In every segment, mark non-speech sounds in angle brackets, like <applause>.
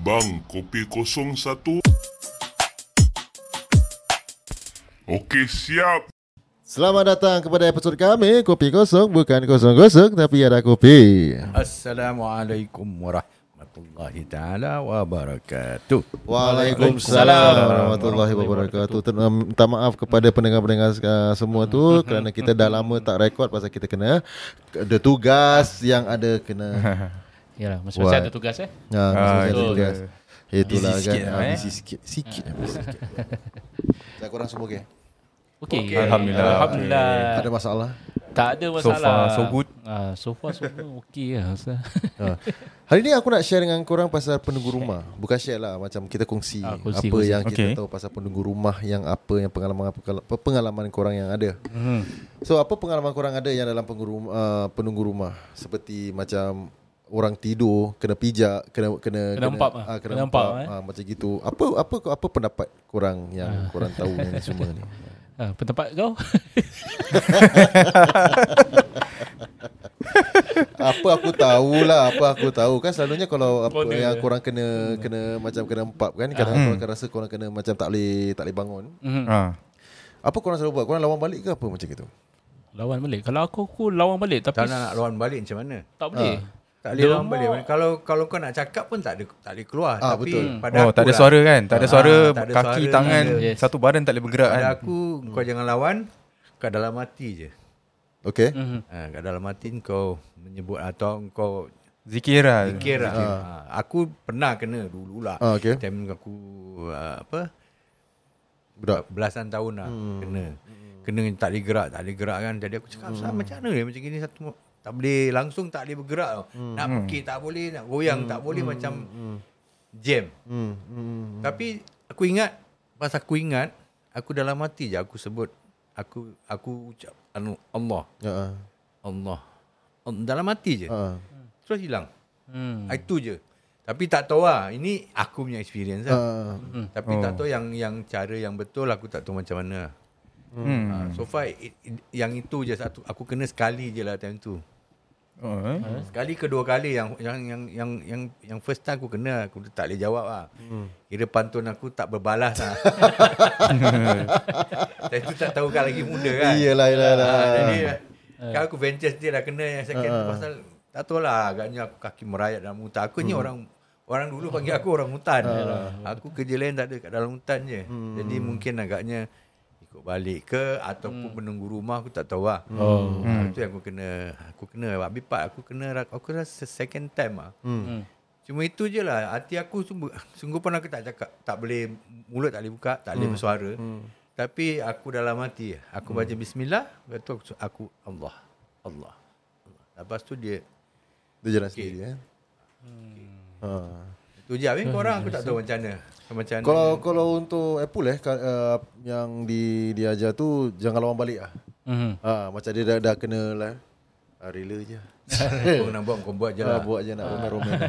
Bang, kopi kosong satu. Okey, siap. Selamat datang kepada episod kami Kopi kosong bukan kosong-kosong Tapi ada kopi Assalamualaikum warahmatullahi taala wabarakatuh. Waalaikumsalam warahmatullahi wabarakatuh Terima Minta maaf kepada pendengar-pendengar uh, semua tu <laughs> Kerana kita dah lama tak rekod Pasal kita kena Ada tugas yang ada kena <laughs> Yalah, masih, masih ada tugas eh. ha, Ah, ada betul. tugas Itulah Busy kan sikit lah, Ah, eh. Busy sikit Sikit eh, busy sikit <laughs> Dah korang semua okey? Okey. Alhamdulillah. Alhamdulillah. Ada masalah? Tak ada So masalah. far, so good. Ah, so far so good. Okey lah. Ha. Hari ni aku nak share dengan korang pasal penunggu rumah. Bukan share lah, macam kita kongsi, Ah, kongsi, apa kongsi. yang kita Okay. tahu pasal penunggu rumah yang apa yang pengalaman apa pengalaman korang yang ada. Hmm. So apa pengalaman korang ada yang dalam penunggu rumah, uh, penunggu rumah seperti macam orang tidur kena pijak kena kena Kena empap ah. ah, kena, Kena empap, empap, eh. ah, macam gitu. Apa apa apa pendapat korang yang korang tahu yang ni semua ni? <laughs> Ah, pendapat kau? <laughs> apa aku tahulah apa aku tahu kan selalunya kalau apa Corner. yang korang kena kena macam kena empap kan kadang Ah. korang akan rasa korang kena macam tak boleh tak boleh bangun Mhm. Ha. apa korang selalu buat korang lawan balik ke apa macam gitu Lawan balik. Kalau aku aku lawan balik tapi Tak nak nak lawan balik macam mana? tak boleh. Tak boleh lawan balik. Kalau kalau kau nak cakap pun tak ada tak boleh keluar. Ah, Tapi betul. pada Oh aku tak ada lah, suara kan Tak ada Ah, suara tak ada Kaki suara, tangan ada. Yes. Satu badan tak boleh bergerak Pada kan aku kau jangan lawan kat dalam hati je. okay Mhm. Ha, kat dalam hati kau menyebut atau kau Zikir lah fikir lah. Ha, aku pernah kena dululah. ah, okay Time aku uh, apa budak belasan tahun lah hmm. kena. Kena tak boleh gerak, tak boleh gerak kan. Jadi aku cakap, hmm. macam mana ni macam gini satu tak boleh langsung tak boleh bergerak tau. Hmm. Nak pekik tak boleh, nak goyang tak boleh macam jam. hmm, hmm. Tapi aku ingat pas aku ingat aku dalam hati je aku sebut aku aku ucap anu Allah, ya ah. Allah. Allah. Dalam hati je. ah. Terus hilang. Hmm. Hmm. Itu je. Tapi tak tahu lah. Ini aku punya experience lah. Ah. Tapi oh. tak tahu yang yang cara yang betul aku tak tahu macam mana. Hmm. Hmm. so far it, it, yang itu je satu aku kena sekali je lah time tu. oh, eh? Sekali kedua kali yang yang yang yang yang yang first time aku kena aku tak boleh jawab lah. Hmm. Kira pantun aku tak berbalas lah. <laughs> time tu tak tahu kan lagi muda kan. Iyalah, iyalah. Ah, jadi kalau aku venture dia dah kena yang second tu pasal tak tahu lah agaknya aku kaki merayat dalam hutan. Aku ni orang orang dulu panggil aku orang hutan. Aku kerja lain tak ada kat dalam hutan je. Jadi mungkin agaknya ikut balik ke ataupun menunggu rumah aku tak tahu lah. Oh. Ha, itu yang aku kena aku kena habis part aku kena aku rasa second time ah. Hmm. Cuma itu je lah Hati aku sungguh, sungguh pun aku tak cakap Tak boleh Mulut tak boleh buka Tak boleh bersuara. Tapi aku dalam hati Aku baca bismillah Lepas tu aku, aku Allah Allah. Allah Lepas tu dia dia jalan sendiri eh? Ha. Itu je Habis korang aku tak tahu macam mana Macam mana Kalau kalau untuk Apple eh uh, yang di diajar tu jangan lawan balik ah. Mhm. Ha, macam dia dah, dah kena lah. Ah, rela je. <laughs> Kau nak buat Kau buat je Ah, lah buat je nak romen-romen. <laughs> <laughs>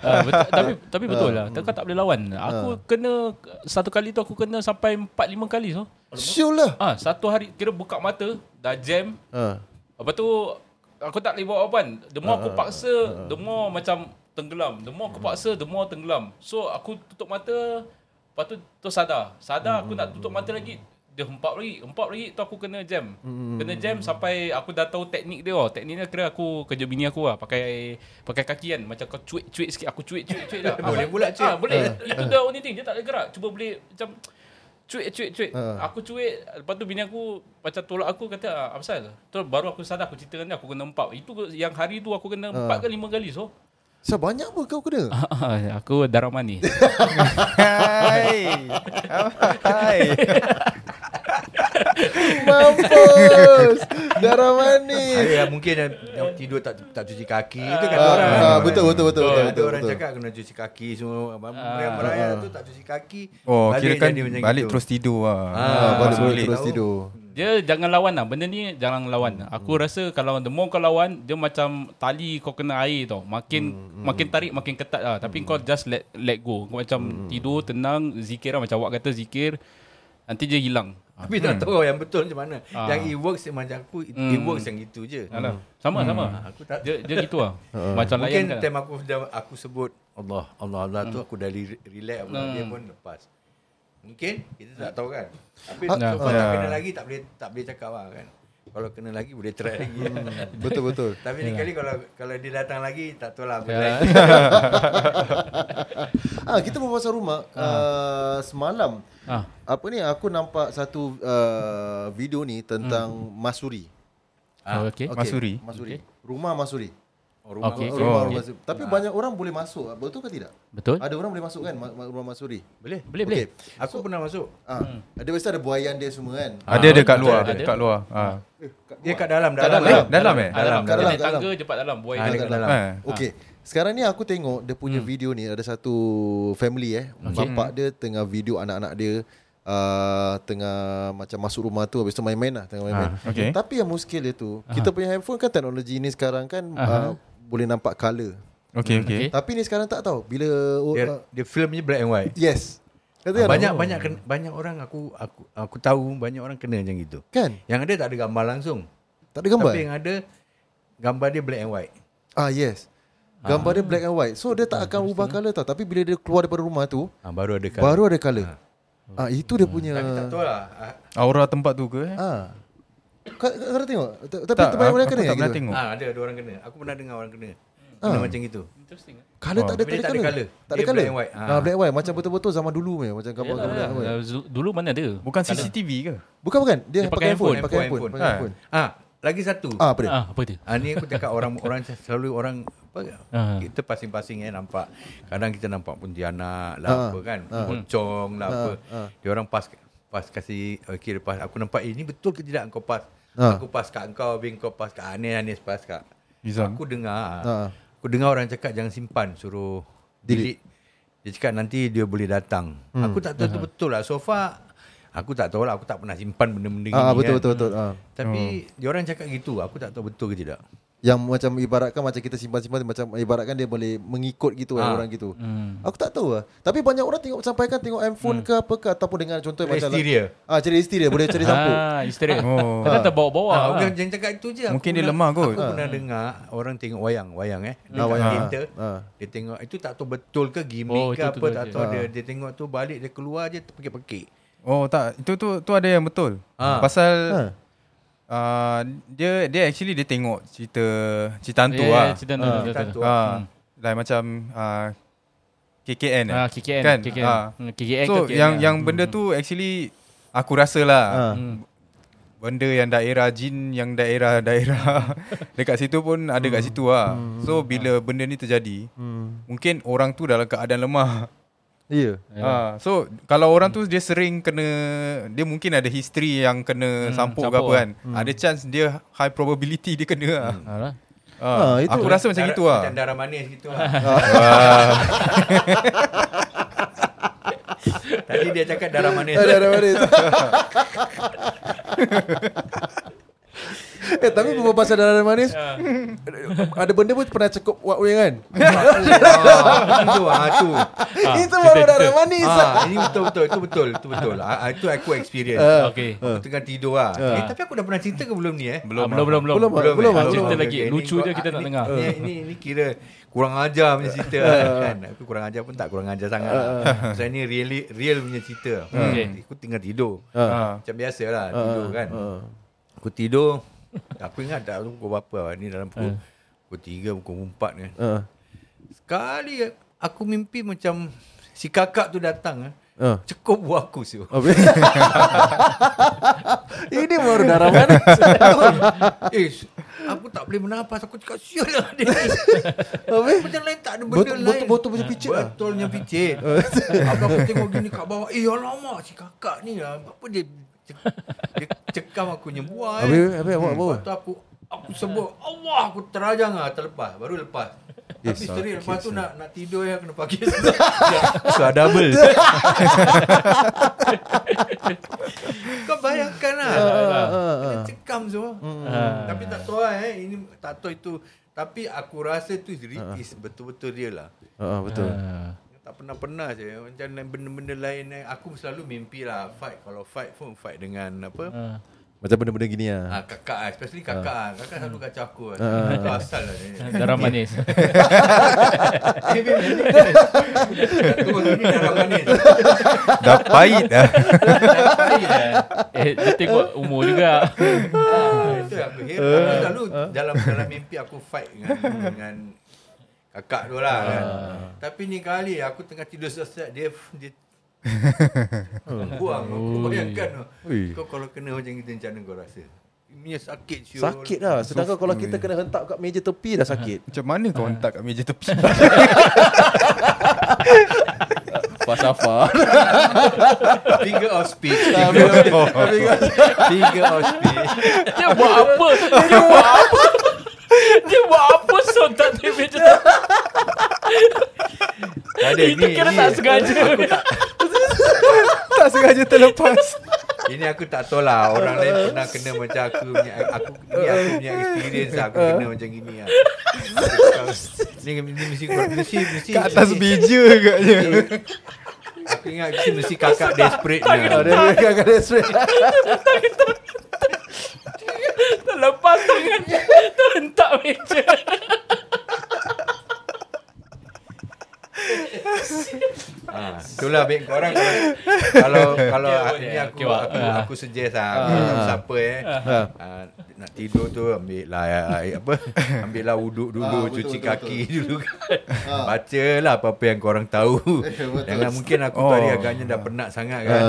Ah, betul, tapi tapi betul lah. Takkan tak boleh lawan. Aku kena satu kali tu aku kena sampai 4 5 kali so. Syul lah. Ah, satu hari kira buka mata dah jam. Ha. Lepas tu aku tak boleh buat apa-apa. The more aku paksa, the more macam tenggelam. The more aku paksa, the more tenggelam. So aku tutup mata, lepas tu tu sadar. Sadar aku nak tutup mata lagi, dia hempap lagi. Hempap lagi tu aku kena jam. Kena jam sampai aku dah tahu teknik dia. Oh. Teknik dia kira aku kerja bini aku lah. Pakai pakai kaki kan. Macam kau cuik-cuik sikit. Aku cuik-cuik-cuik dah. <laughs> Boleh pula cuik. Ah, boleh. Itu the only thing. Dia tak boleh gerak. Cuba boleh macam cuik cuik cuik. Ha. Aku cuik lepas tu bini aku macam tolak aku kata "Ah, apa pasal? Terus baru aku sadar aku cerita dengan dia aku kena empat. Itu yang hari tu aku kena empat ke lima kali so. Sa banyak apa kau kena? <laughs> aku darah manis. Hai Hai Mampus. <laughs> Darah manis. Ada yang mungkin yang, yang tidur tak tak cuci kaki Itu kan Ah, orang ah, betul betul betul betul. Ada betul, orang betul. cakap kena cuci kaki semua. Merayap-merayap tu tak cuci kaki. Oh kira kan Balik gitu. terus tidur lah Ah, Ah, balik balik terus Tahu. tidur. Dia jangan lawan lah. Benda ni jangan lawan. Aku rasa kalau the more kau lawan, dia macam tali kau kena air tau. Makin makin tarik makin ketat lah. Tapi kau just let let go. Kau macam tidur tenang, zikir lah macam awak kata zikir. Nanti dia hilang. Tapi tak tahu yang betul macam mana. Ah. Yang it works macam aku, it, Hmm. it works yang gitu je. Alah. Sama sama. Ah, Aku tak Dia dia gitu lah. <laughs> Macam layan Mungkin time aku dah aku sebut Allah Allah Allah tu aku dah re- relax Hmm. dia pun lepas. Mungkin kita tak tahu kan. Tapi Ah, so far ah. tak kena lagi tak boleh tak boleh cakap lah kan. Kalau kena lagi boleh try lagi. Betul betul. <laughs> Tapi ni kali kalau kalau dia datang lagi tak tahu lah. Ya. <laughs> Ah kita berbual rumah uh, semalam. Ah. Apa ni aku nampak satu uh, video ni tentang Masuri. Ah. Oh, okey. Masuri. Masuri. Rumah Masuri. Oh, rumah Okey. okay. Rumah Oh. rumah Masuri. Tapi banyak orang boleh masuk. Betul ke tidak? Betul? Ada orang boleh masuk kan ma- ma- rumah Masuri. Boleh. Boleh boleh. Aku pernah masuk. Ah, ada biasa ada buayan dia semua kan. Ada ada kat luar, ada. kat luar. Ha. Dia kat dalam Kat dalam. dalam. Eh, dalam eh? Dalam. Kat dalam, Dia kat naik dalam. tangga cepat dalam. Buai Ah, dia kat dalam. Eh. Okey. Sekarang ni aku tengok dia punya video ni ada satu family eh. Bapak dia tengah video anak-anak dia uh, tengah macam masuk rumah tu habis tu main-main lah tengah main-main. Ah, okey. Tapi yang muskil dia tu, kita punya handphone kan teknologi ni sekarang kan uh, boleh nampak color. Okey okey. Okey. Tapi ni sekarang tak tahu bila Dia, uh, dia filmnya black and white. yes. Kata kan? banyak banyak kena, banyak orang aku aku aku tahu banyak orang kena macam gitu. kan? Yang ada tak ada gambar langsung. Tak ada gambar. Tapi yang ada gambar dia black and white. Ah yes. Gambar dia black and white. So dia tak akan ubah color tau. Tapi bila dia keluar daripada rumah tu, Ah, baru ada colour. baru ada color. Ah itu dia punya Tapi tak tahu lah. Ah, Aura tempat tu ke? eh? Ah. Kau kau ada tengok? Ta- Tapi Tak, aku, orang aku kena tak pernah tengok. ah, ada ada orang kena. Aku pernah dengar orang kena. Kena macam gitu. Interesting. Color tak ada, dia tak ada colour. Tak ada Dia color. black white. Ah. Ah. black white macam betul-betul zaman dulu punya macam white. Yalah, zu- dulu mana ada? Bukan CCTV ke? Bukan bukan, dia, Dia pakai handphone, pakai handphone, handphone, handphone. pakai handphone. Ah, lagi satu. Ah, apa dia? Ah, apa dia? Ah, ni aku cakap orang <laughs> orang selalu orang apa Ah. kita pasing-pasing eh nampak kadang kita nampak pontianak lah Ah. apa kan pocong lah apa Ah. dia orang pas pas kasih okey lepas aku nampak eh, ini betul ke tidak kau pas Ah. aku pas kat kau bin kau pas kat Anis Anis pas kat Izam. aku dengar Ah. aku dengar orang cakap jangan simpan suruh delete, dia cakap nanti dia boleh datang aku tak tahu tu betul lah so far aku tak tahu lah aku tak pernah simpan benda-benda Ah, gini betul kan. betul betul. Ah. tapi dia orang cakap gitu aku tak tahu betul ke tidak Yang macam ibaratkan macam kita simpan-simpan macam ibaratkan dia boleh mengikut gitu Ah. orang gitu. Hmm. Aku tak tahu lah. Tapi banyak orang tengok sampaikan tengok handphone ke apa ke ataupun dengan contoh macam Hysteria. Ah, cari hysteria boleh cari sampuk. Ah, isteri. Oh. Kadang terbawa-bawa. Ah, lah. bukan jangan cakap itu je. Aku Mungkin dia lemah kot. Aku pernah dengar orang tengok wayang, wayang eh. Dekat Ah, wayang. theater, Ah. dia tengok itu tak tahu betul ke gimmick Oh, ke itu apa tak tahu dia dia tengok tu balik dia keluar je terpekik-pekik. Oh tak, itu tu tu ada yang betul. Ah. Pasal Ah. Uh, dia dia actually dia tengok cerita cerita hantu Eh, lah. cerita hantu, Ah. betul, Cerita hantu. Ah, like macam uh, KKN eh. Ah, KKN. Kan? KKN. Ah. Hmm, KKN So KKN, yang ah. yang benda tu actually aku rasa lah Ah. Hmm. benda yang daerah jin yang daerah-daerah <laughs> dekat situ pun ada kat situ lah. So bila benda ni terjadi, Hmm. mungkin orang tu dalam keadaan lemah. Ya. Ha, so kalau orang tu dia sering kena dia mungkin ada history yang kena Hmm, sampuk ke apa lah. kan. Ada chance dia high probability dia kena lah. Alah. Ha, Ah, itu- aku rasa macam Darah- itu lah. Macam darah manis gitu lah. <laughs> Tadi dia cakap darah manis. Ada manis. <laughs> <laughs> eh tapi berbual pasal darah manis <laughs> Ada benda pun pernah cukup Wak Wei kan <laughs> ah, itu ah tu. Itu baru darah manis Ah, ini betul betul itu betul itu betul. Ah, ah, itu aku experience. Okey. Aku tengah tidur lah. Eh, tapi aku dah pernah cerita ke belum ni eh? Belum, belum, belum, belum. Belum, eh? Cerita lagi. Lucu je kita nak dengar. Ni, ni, ni kira kurang ajar punya cerita kan. Aku kurang ajar pun tak kurang ajar sangat. lah. Saya ni really real punya cerita. Okey. Aku tinggal tidur. Ha. Macam biasa lah tidur kan. Aku tidur. Aku ingat tak tu pukul berapa. Ni dalam pukul, pukul 3, pukul 4 ni. Ah. Sekali aku mimpi macam si kakak tu datang. Ah. Cukup buah aku siu. Habis- <laughs> Ini baru darah manis <laughs> eh, aku tak boleh bernafas. Aku cakap sial lah dia. <laughs> Habis? Macam lain tak ada benda Betul- lain. betul-betul macam picit lah. Betulnya picit. aku, aku tengok gini kat bawah. Eh alamak si kakak ni lah. Apa dia cekam aku punya buah Habis eh. Habis awak Lepas tu aku aku sebut Allah aku terajang lah terlepas baru lepas. Eh, Tapi story sakit lepas tu nak nak tidur ya kena pakai suara double. <laughs> Kau bayangkan lah. Kena cekam semua. Ah. Tapi tak tahu lah eh. Ini tak tahu itu. Tapi aku rasa tu is, betul-betul real lah. Ah, Betul Ah. Tak pernah-pernah je macam benda-benda lain eh. aku selalu mimpi lah fight kalau fight pun fight dengan apa Ah. Macam benda-benda gini lah. Ah, kakak ah, especially kakak ah. Kakak selalu kacau aku. Ah. Itu asal lah ni. <laughs> Darah manis. Begini darah manis. <laughs> Dah pahit dah. eh, dia tengok umur juga. <laughs> Ah, itu aku heran. Aku selalu dalam dalam mimpi aku fight dengan dengan kakak tu lah kan. Tapi ni kali aku tengah tidur selesai dia dia buang aku bayangkan. Ui. Kau kalau kena macam gitu macam mana kau rasa? Punya sakit siul. Sakit lah. Sedangkan kalau kita kena hentak kat meja tepi dah sakit. Macam mana kau hentak kat meja tepi? <laughs> Falsafah. <laughs> Figure of speech. Figure of, <laughs> figure of speech. Dia buat apa? Dia buat apa? <laughs> Dia buat apa sontak di meja tu? Tak ada Itu kira tak sengaja. Aku tak, <laughs> tak sengaja terlepas. ini aku tak tahu lah orang lain pernah kena macam aku punya aku ni aku punya experience lah, aku kena macam gini lah. Ni ni mesti mesti mesti Kat atas meja agaknya. Aku ingat mesti, mesti kakak desperate ni. Ada dia akan straight. <laughs> Terlepas tangan. <laughs> Terhentak meja. Ha, itulah baik korang kalau kalau kalau Okay, ini okay, aku okay, Wak. aku, aku suggest lah kalau siapa eh. Ah, nak tidur tu ambil lah eh, apa ambil lah wuduk dulu Ah, betul, cuci betul, kaki dulu baca lah apa-apa yang korang tahu. Betul. jangan mungkin aku tu hari agaknya dah penat sangat kan.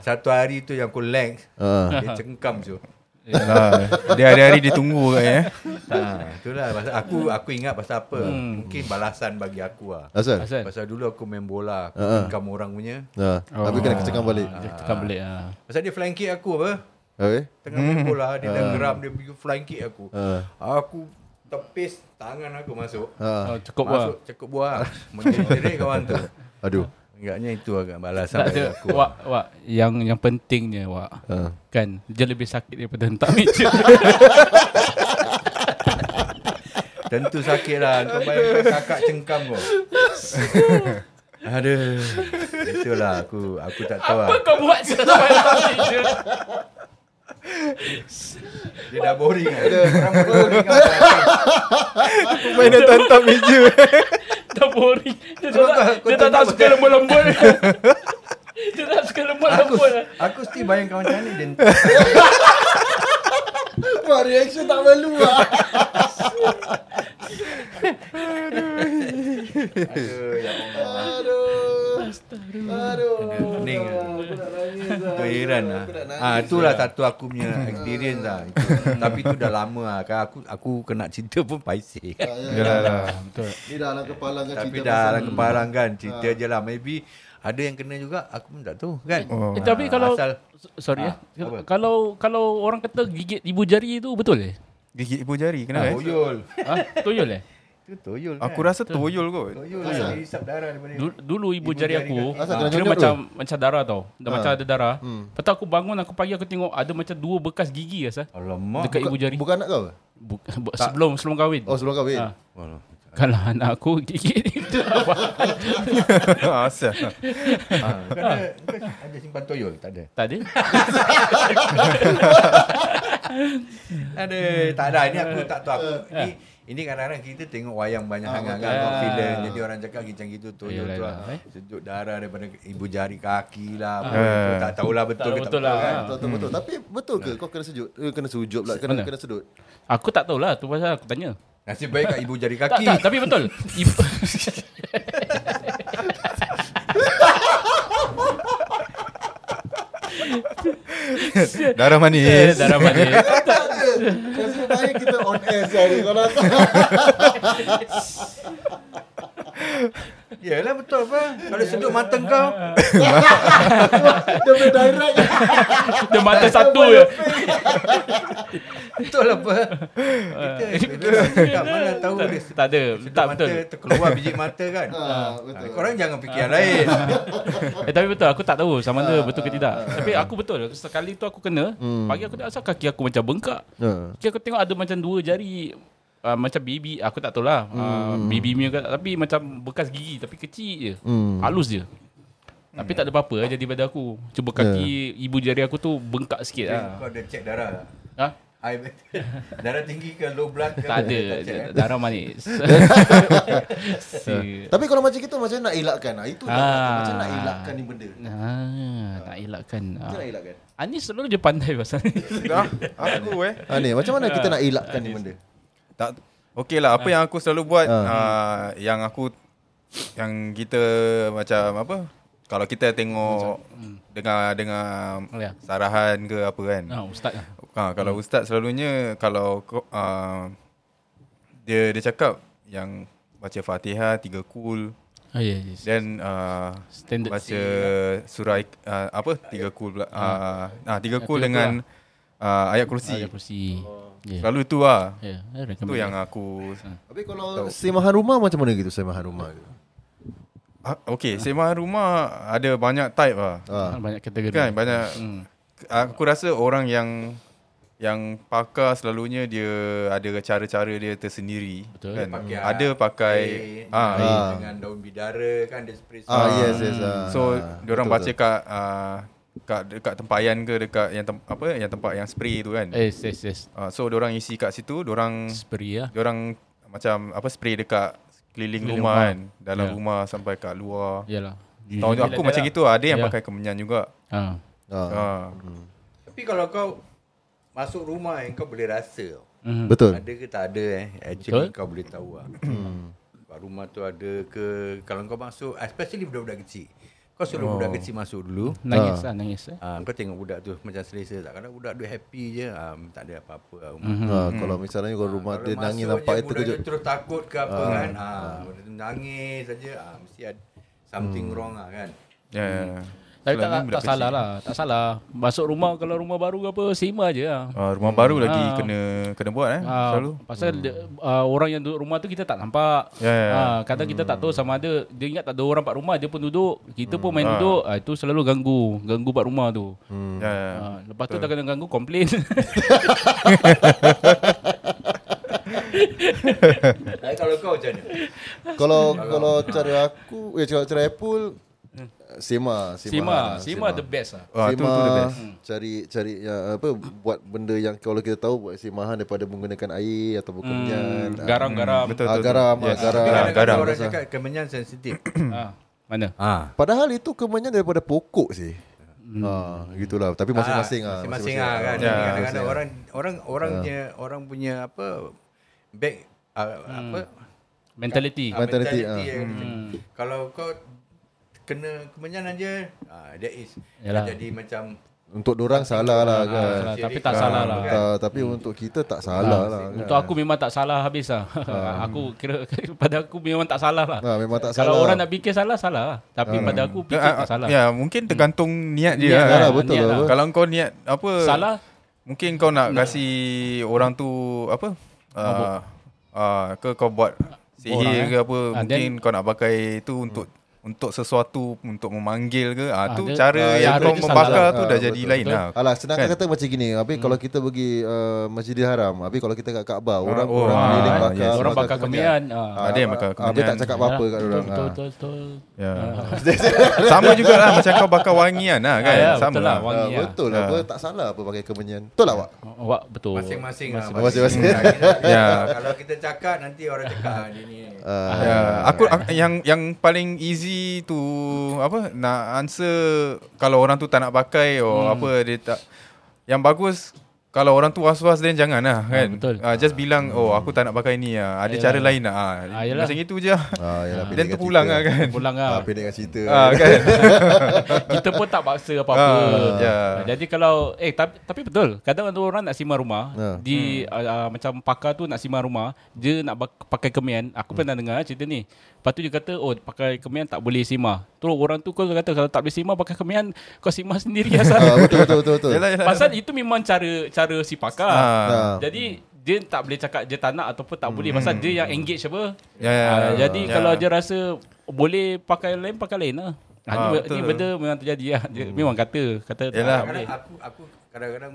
Satu hari tu yang aku lag Ah. dia cengkam tu Yalah. Dia hari-hari dia tunggu katnya. ha, itulah pasal aku aku ingat pasal apa mungkin balasan bagi aku lah Asal? Asal pasal dulu aku main bola aku Ah. cengkam orang punya Ha. Tapi kena kecekam balik. Dia tekan balik ah. pasal dia flying kick aku apa Okey. Tengah main bola Dia dah geram Dia pergi flying kick aku Ah. Aku tepis Tangan aku masuk Ha. Oh, cukup. Masuk cukup buah Menjerit kawan tu Aduh. Agaknya itu agak balasan Tak ada. aku Wak, wak. Yang yang pentingnya, wak. Ha. Kan, dia lebih sakit daripada hentak meja. <laughs> Tentu sakit lah Kau bayangkan kakak cengkam kau <laughs> Aduh Itulah aku Aku tak tahu Apa lah kau buat sampai hentak meja? Dia dah boring lah Orang boring lah Main tantap meja. Dah boring. Dia tak, <laughs> dia tak suka lembut-lembut. Dia tak suka Aku lembut-lembut. Aku still bayangkan macam ni Dia Wah, reaction tak perlu lah. Itulah satu aku punya <laughs> experience lah. Itu. Tapi tu dah lama lah. Kan aku aku kena cerita pun paiseh. Ya, Yalah lah. Betul. Ni dah dalam kepala kan Tapi cerita dah dalam kepala kan cerita je lah. Maybe ada yang kena juga aku pun tak tahu kan. Oh. Eh, tapi kalau Asal sorry Ah, ya. apa? Kalau kalau orang kata gigit ibu jari tu betul eh? Gigit ibu jari kenapa? eh? toyol. Ha? Toyol eh? Itu toyol kan. Aku rasa toyol kot. toyol lah. Hisap darah daripada Dulu, dulu ibu, Ibu jari jari aku ah, kena kira nyonyot macam macam darah tau. Dah Ha. macam ada darah. Hmm. Lepas aku bangun aku pagi aku tengok ada macam dua bekas gigi asal Alamak. dekat ibu jari. Bukan anak kau? Bu, <laughs> bu- sebelum sebelum kahwin. Oh, sebelum kahwin. Ah. Alah. Kalau anak aku <laughs> gigit itu apa? <laughs> Asal. Ah, ada simpan toyol? Tak ada. Tak ada. Ada, tak ada. Ini aku tak tahu. Aku, ini ini kadang-kadang kita tengok wayang banyak Ah, sangat betul. kan. Ah. Tengok filem. Jadi orang cakap macam gitu toyol Yalah, tu lah. eh. Sejuk darah daripada ibu jari kaki lah. Ah. tu. Tak tahulah betul Tak ke tak betul lah. kan. Betul, betul, betul. Tapi betul ke kau kena sujud? Eh, kena sujud pula. Kena Mana? kena sedut. Aku tak tahulah tu pasal aku tanya. Nasib baik kat ibu jari Tak kaki. tak tapi betul. Ibu <laughs> Darah eh, manis. darah manis. <laughs> Nasib baik kita on air. Kalau tak. <laughs> Yalah betul apa. Kalau sedut mata kau. Dia boleh direct. Dia mata satu je. <laughs> Betul apa. Kita, kita cakap <laughs> mana tahu dia sedut Tak ada. Tak mata betul. terkeluar biji mata kan. Ah, betul. Korang jangan fikir yang lain. <laughs> Eh tapi betul aku tak tahu sama ada betul ke tidak. Tapi aku betul sekali tu aku kena, pagi aku tak asal kaki aku macam bengkak. Ha. Kaki aku tengok ada macam dua jari uh, macam baby aku tak tahu lah uh, baby punya ke tapi macam bekas gigi tapi kecil je Hmm. halus je tapi tak ada apa-apa lah jadi pada aku cuba kaki ibu jari aku tu bengkak sikit lah Kau ada cek darah ha? <laughs> Darah tinggi ke low blood ke? tak ada Tak eh? darah manis <laughs> Si- Tapi kalau macam itu macam nak elakkan. Ah itu Ah. ah. macam nak elakkan ni benda. Ah, nak elakkan. Macam nak Ah. elakkan. Anis selalu dia pandai pasal ni. <laughs> Ah, aku eh. Ah ni macam mana kita nak elakkan ni benda? Tak Okey lah apa yang aku selalu buat Ah. uh, yang aku yang kita macam apa kalau kita tengok dengar dengar Oh, ya. sarahan ke apa kan. Ah, ustaz lah. Ha, kalau ustaz selalunya kalau uh, dia dia cakap yang baca Fatihah tiga kul Ah, ya, yes. then uh, Standard baca surah uh, apa tiga kul pula. Uh, ah tiga kul tiga kul dengan uh, ayat kursi. Ayat kursi. Ya. Selalu tu lah. Ya, I Tu recommend. yang aku Tapi kalau semahan rumah macam mana gitu semahan rumah tu? Ah, Okay, semahan rumah ada banyak type lah. Ah. Ah, banyak kategori. Kan banyak Hmm. aku rasa orang yang yang pakar selalunya dia ada cara-cara dia tersendiri Betul. kan. Pakai ada pakai air, ah air dengan daun bidara kan dia spray Ah, Ah. yes yes. Ah. so dia orang baca betul. kat uh, kat dekat tempayan ke dekat yang tem, apa yang tempat yang spray tu kan. Yes, yes, yes. Uh, so dia orang isi kat situ, dia orang Spray lah. dia orang macam apa spray dekat keliling Keliling rumah rumah. kan, dalam Ya. rumah sampai kat luar. Yalah. Tahu aku macam that gitu ada yang Ya. pakai kemenyan juga. lah. Ah. Ah. Ah. Tapi kalau kau masuk rumah yang kau boleh rasa. Mhm. Betul. Ada ke tak ada eh Actually Betul. kau boleh tahu lah Hmm. Kat rumah tu ada ke Kalau kau masuk Especially budak-budak kecil Kau suruh budak kecil masuk dulu Nangis lah, nangis. eh. Ah, kau tengok budak tu macam selesa tak? Kadang budak tu happy je, ah, tak ada apa-apa lah rumah. Mhm. Ah, kalau misalnya kalau rumah Kalau dia nangis masuk nampak itu kejut. terus takut ke apa kan. Ah, budak tu nangis saja, ah, mesti ada something wrong lah kan. Ya. ya. Tapi tak, tak, tak salah lah. Tak salah. Masuk rumah kalau rumah baru ke apa, sema je lah. Ah, rumah baru lagi Ah. kena kena buat eh Ah, selalu. Pasal dia, uh, orang yang duduk rumah tu kita tak nampak. Ya, ya, ya. Ah, kadang kita tak tahu sama ada dia ingat tak ada orang pak rumah dia pun duduk. Kita pun main Ah. duduk. Ah, itu selalu ganggu, ganggu pak rumah tu. Ya. ya. Ah, lepas tu dah kena ganggu komplain. <laughs> Kalau kau macam mana? Kalau kalau cara aku, eh cara cara Apple Sema, Sima, Sema, Sima the best lah. Ah, tu tu the best. Cari cari ya, apa buat benda yang kalau kita tahu buat semahan daripada menggunakan air atau kemenyan. Hmm, garam-garam. Betul Ah, betul. garam, Yes. ah, garam. Tapi kadang-kadang garam. orang cakap kemenyan sensitif. <coughs> Ah, mana? ah. Padahal itu kemenyan daripada pokok sih. Ha, gitulah. Tapi masing-masing ah. Masing-masing ah kan. Ya, Kadang-kadang orang orang orang punya orang punya apa back ah, apa Mentality. Ah, Mentality, mentality ah. yang macam- Kalau kau kena kemenyan aja, ah, that is Yalah. jadi macam Untuk orang salah lah kan. salah, tapi tak salah lah. Tak, tapi untuk kita tak salah lah. kan. Untuk aku memang tak salah habis lah. aku kira <laughs> pada aku memang tak salah lah. Ha, memang tak Kalau salah. orang nak fikir salah, salah lah. Tapi pada aku fikir Ah, ah, tak salah. Ya, mungkin tergantung niat dia. Niat lah. lah, lah, betul niat lah. lah. Kalau kau niat apa Salah, Mungkin kau nak kasi orang tu apa? Uh, uh, ke kau buat sihir Orang, ke eh? apa? Ah, mungkin kau nak pakai tu untuk untuk sesuatu untuk memanggil ke? Ah, Ah, tu dia- cara ah, yang kau dia membakar salah. tu Ah, dah betul, jadi lain betul. lah. Alah, sedangkan Kan? kata macam gini. Habis kalau kita pergi uh, Masjidil Haram, habis kalau kita kat Kaabah, orang oh, orang ah, keliling yes. bakar orang bakar kemenyan. Ah, Ah. Ada yang bakar Habis tak kemenyan. cakap apa-apa kat betul, orang. betul, ah. betul, betul. Ya. <laughs> Sama juga lah macam kau bakar wangian lah kan. Ah, ya, Sama betul lah, lah. wangi. Ah, ya. betul lah. Ah. Apa tak salah apa pakai kemenyan. Betul lah, Wak? Awak betul. masing-masing lah. Masing-masing. Ah, kita- <laughs> Ya. Kalau kita cakap nanti orang cakap ah, dia ni. Ah, Ya, aku ak- yang yang paling easy tu apa nak answer kalau orang tu tak nak pakai or Hmm. apa dia tak yang bagus kalau orang tu was-was then jangan lah kan. betul. Ah, just bilang oh aku tak nak pakai ni ah. Ada Yalah. cara lain lah. Ah, Ah, yalah. macam itu je. Ah, yalah, Dan terpulang cerita. lah kan. Pulang Ah, pendekkan cerita. Ah, kan. <laughs> Kita pun tak paksa apa-apa. Ah, ya. Jadi kalau eh tapi, tapi betul. Kadang ada orang nak simar rumah Ya. di uh, uh, macam pakar tu nak simar rumah, dia nak pakai kemian. Aku pernah dengar cerita ni. Lepas tu dia kata, "Oh, pakai kemian tak boleh simar." Terus orang tu kau kata kalau tak boleh simar pakai kemian, kau simar sendiri <laughs> asal. Ah, betul betul betul betul. Yalah, yalah. Pasal itu memang cara cara si pakar. Ah. Jadi dia tak boleh cakap dia tak nak ataupun tak boleh pasal dia yang engage apa. Ya, ya, Ah, ya. jadi Ya. kalau dia rasa boleh pakai lain pakai lain lah. Ah, Ah, ni, betul. ni benda memang terjadi lah. Dia memang kata kata tak Yalah. boleh. Kadang-kadang aku aku kadang-kadang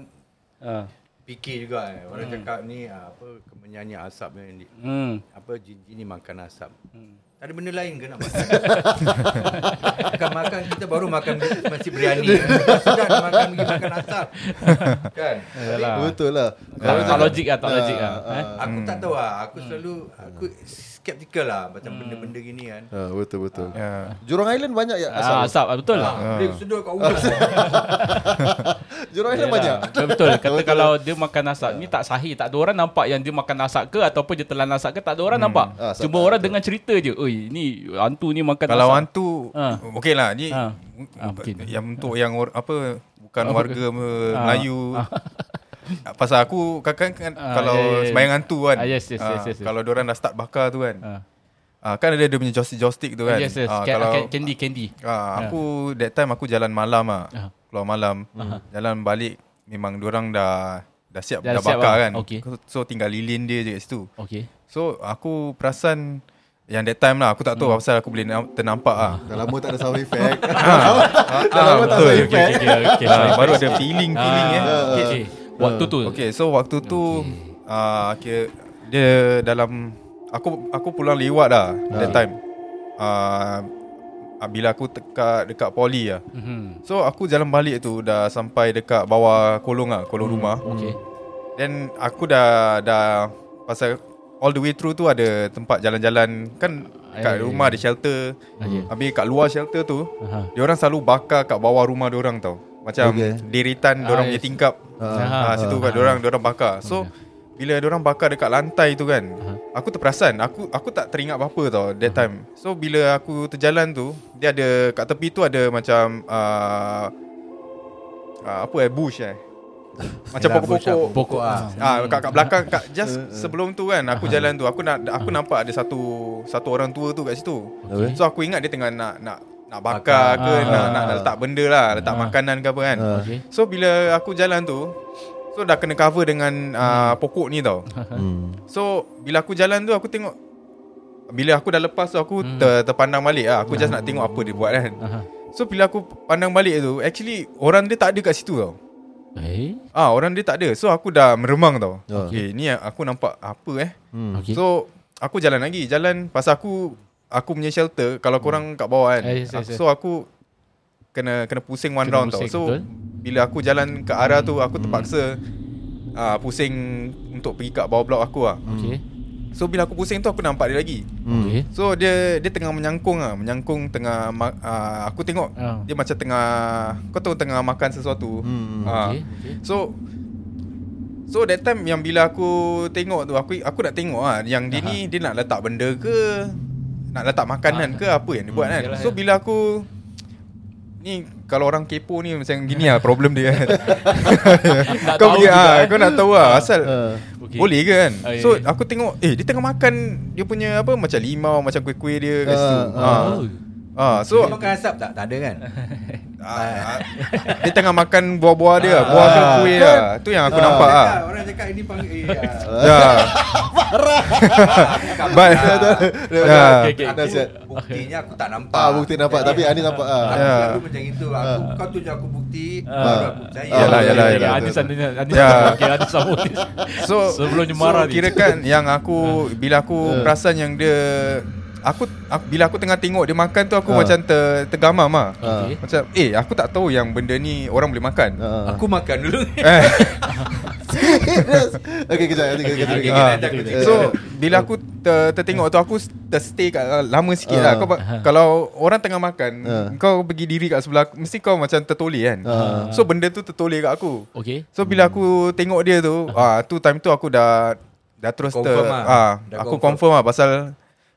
Ah. fikir juga eh. Orang cakap ni ah, apa menyanyi asap ni di- Hmm. apa jin-jin ni makan asap. Tak ada benda lain ke nak makan? <laughs> makan makan kita baru makan masih biryani. Sudah makan pergi makan asap. Kan? Yalah. Betul lah. Tak, tak logik lah, tak logik lah. Eh? Aku tak tahu lah. Aku selalu aku skeptical lah macam benda-benda gini kan. Ha, betul betul. Ya. Jurong Island banyak ya Ah, asap. asap, betul. Ah. Dia sedut kat ujung. <laughs> Jurong Island banyak. Betul. Kata <laughs> kalau dia makan asap ni tak sahih. Tak ada orang nampak yang dia makan asap ke ataupun dia telan asap ke. Tak ada orang nampak. Ah, Cuma orang betul. dengar cerita je. Oi, ni hantu ni makan Kalau asap. hantu Ha. Okey lah ni Ha. Ah, mungkin. Yang untuk yang or, apa Bukan Oh, warga Ah. Melayu Pasal aku kadang kan Ah, Kalau ya, ya, ya. sembahyang hantu kan Ah, yes, yes, ah, yes, yes, yes. Kalau orang dah start bakar tu kan Ah. ah, Kan ada dia punya joystick-joystick tu kan Yes, yes. Ah, Kalau ca- candy, candy. ah, Aku that time aku jalan malam ah. Ah. Keluar malam Jalan balik Memang orang dah Dah siap Dah Dah, siap bakar lah. kan Okey. So tinggal lilin dia je kat situ Okay. So aku perasan Yang that time lah Aku tak tahu Hmm. pasal aku boleh nam- ternampak lah Dah lama tak ada sound effect. <laughs> Ah, Dah lama tak betul. sound Okay, effect. okay, okay. okay. Ah, baru ada feeling feeling eh. Ah, okay, okay. Waktu tu. Okay, so waktu tu ah okay, dia dalam aku aku pulang lewat dah that time. Ah uh, bila aku dekat dekat poli lah. Mhm. So aku jalan balik tu dah sampai dekat bawah kolong ah, kolong rumah. Okay. Then aku dah dah pasal all the way through tu ada tempat jalan-jalan kan kat Eh. rumah ada shelter. Okay. Habis kat luar shelter tu Aha. dia orang selalu bakar kat bawah rumah dia orang tau. Macam Okay. okay. deritan dia orang Ah, punya tingkap. Ah, Ah, situ kat dia orang dia orang bakar. So bila dia orang bakar dekat lantai tu kan, aku terperasan, aku aku tak teringat apa-apa tau that time. So bila aku terjalan tu, dia ada kat tepi tu ada macam uh, uh, apa eh bush eh. <laughs> Macam bush lah, pokok-pokok Pokok ah. Ah kat, kat belakang kat just sebelum tu kan aku jalan tu aku nak aku nampak ada satu satu orang tua tu kat situ. Okay. So aku ingat dia tengah nak nak nak bakar ke Ah. nak, nak nak letak benda lah, letak Ah. makanan ke apa kan. Okay. So bila aku jalan tu So dah kena cover dengan uh, pokok ni tau Hmm. So bila aku jalan tu aku tengok Bila aku dah lepas tu aku ter, terpandang balik lah Aku just nak tengok apa dia buat kan. So bila aku pandang balik tu Actually orang dia tak ada kat situ tau Eh. Ah Orang dia tak ada So aku dah meremang tau Oh. Okay ni aku nampak apa eh Hmm. Okay. So aku jalan lagi Jalan pasal aku Aku punya shelter Kalau korang kat bawah kan Eh, yes, yes, yes. So aku Kena kena pusing one Kena round pusing, tau So betul. bila aku jalan ke arah tu Aku terpaksa uh, Pusing Untuk pergi kat bawah blok aku lah Okay. So bila aku pusing tu Aku nampak dia lagi Hmm. Okay. So dia dia tengah menyangkung lah Menyangkung tengah uh, Aku tengok Ah. Dia macam tengah Kau tahu tengah makan sesuatu Hmm. Ah. Okay. okay. So So that time yang bila aku tengok tu Aku aku nak tengok lah Yang dia ni Dia nak letak benda ke Nak letak makanan ke Apa yang dia buat kan yalah, So bila aku Ni kalau orang kepo ni macam gini lah problem dia <laughs> kan Nak Kau tahu pergi ah, eh. Kau nak tahu lah Asal Ah. Okay. Boleh ke kan Ah, ya, So ya. aku tengok Eh dia tengah makan Dia punya apa Macam limau Macam kuih-kuih dia kat Ah, situ ah. ah. Oh. Ah, So, So makan asap tak? Tak ada kan? <laughs> ah, Dia tengah makan buah-buah dia Buah ke Ah. kuih lah Tu yang aku nampak Orang ah. cakap- Orang cakap ini panggil eh, ah. Ya But Ya. Aku, buktinya aku tak nampak. Ah, bukti nampak tapi Ani nampak ah. Aku Ya. selalu macam itu. Aku kau tunjuk aku bukti, Ah. baru aku percaya. Yalah, yalah. Adis ada Adis Ya. Okay, Adis sama. So Sebelumnya so, marah ni. Kira kan yang aku Bila aku perasan yang dia Aku, aku Bila aku tengah tengok dia makan tu Aku Ah. macam ter, tergamam lah Ah. Okay. Macam eh aku tak tahu yang benda ni Orang boleh makan Ah. Aku makan dulu. Eh, <laughs> Okey kejap nanti kita Okay, okay. Ah. aku cerita. So bila aku ter, tertengok tu Aku terstay kat lama sikit lah Ah. kau, Kalau orang tengah makan Ah. Kau pergi diri kat sebelah aku, Mesti kau macam tertoleh kan Ah. So benda tu tertoleh kat aku Okay. So bila aku tengok dia tu ah tu time tu aku dah dah terus ter, Confirm lah. ah Dah aku confirm. confirm lah pasal